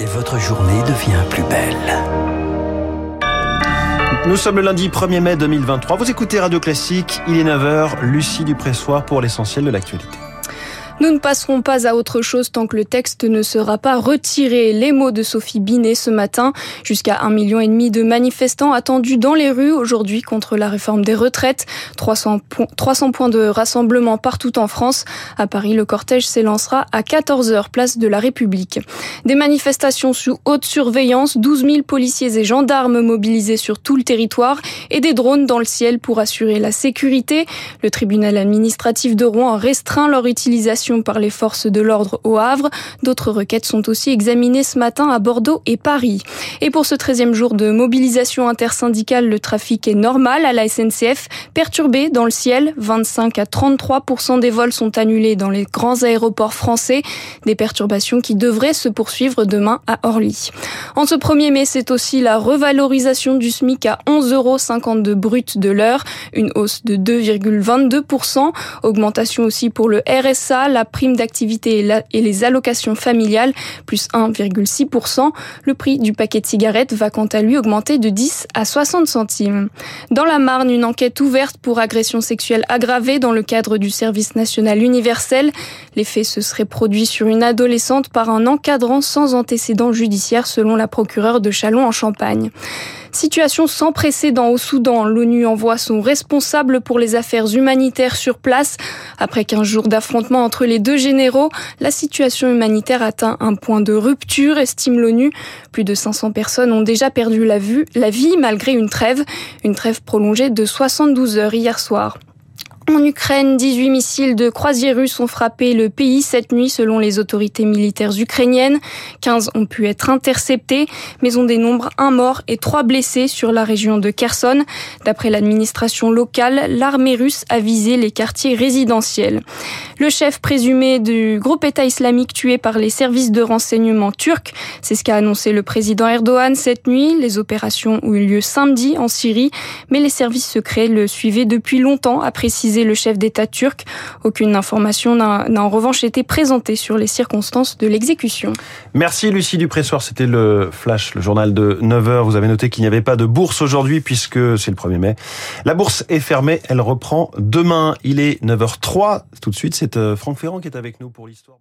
et votre journée devient plus belle. Nous sommes le lundi 1er mai 2023. Vous écoutez Radio Classique, il est 9h, Lucie Dupressoir pour l'essentiel de l'actualité. Nous ne passerons pas à autre chose tant que le texte ne sera pas retiré. Les mots de Sophie Binet ce matin. Jusqu'à un million et demi de manifestants attendus dans les rues aujourd'hui contre la réforme des retraites. 300, 300 points de rassemblement partout en France. À Paris, le cortège s'élancera à 14h, place de la République. Des manifestations sous haute surveillance, 12 000 policiers et gendarmes mobilisés sur tout le territoire et des drones dans le ciel pour assurer la sécurité. Le tribunal administratif de Rouen restreint leur utilisation par les forces de l'ordre au Havre. D'autres requêtes sont aussi examinées ce matin à Bordeaux et Paris. Et pour ce 13e jour de mobilisation intersyndicale, le trafic est normal à la SNCF, perturbé dans le ciel. 25 à 33% des vols sont annulés dans les grands aéroports français. Des perturbations qui devraient se poursuivre demain à Orly. En ce 1er mai, c'est aussi la revalorisation du SMIC à 11,52 euros brut de l'heure, une hausse de 2,22%, augmentation aussi pour le RSA, la prime d'activité et les allocations familiales, plus 1,6%. Le prix du paquet de cigarettes va quant à lui augmenter de 10 à 60 centimes. Dans la Marne, une enquête ouverte pour agression sexuelle aggravée dans le cadre du service national universel. Les faits se seraient produits sur une adolescente par un encadrant sans antécédent judiciaire selon la procureure de Chalon en Champagne. Situation sans précédent au Soudan. L'ONU envoie son responsable pour les affaires humanitaires sur place. Après 15 jours d'affrontement entre les deux généraux, la situation humanitaire atteint un point de rupture, estime l'ONU. Plus de 500 personnes ont déjà perdu la, la vie malgré une trêve, une trêve prolongée de 72 heures hier soir. En Ukraine, 18 missiles de croisière russes ont frappé le pays cette nuit selon les autorités militaires ukrainiennes. 15 ont pu être interceptés, mais on dénombre un mort et trois blessés sur la région de Kherson. D'après l'administration locale, l'armée russe a visé les quartiers résidentiels. Le chef présumé du groupe État islamique tué par les services de renseignement turcs, c'est ce qu'a annoncé le président Erdogan cette nuit. Les opérations ont eu lieu samedi en Syrie, mais les services secrets le suivaient depuis longtemps, a précisé le chef d'État turc. Aucune information n'a en revanche été présentée sur les circonstances de l'exécution. Merci Lucie Dupressoir, c'était le Flash, le journal de 9h. Vous avez noté qu'il n'y avait pas de bourse aujourd'hui puisque c'est le 1er mai. La bourse est fermée, elle reprend demain. Il est 9h03. Tout de suite, c'est euh, Franck Ferrand qui est avec nous pour l'histoire.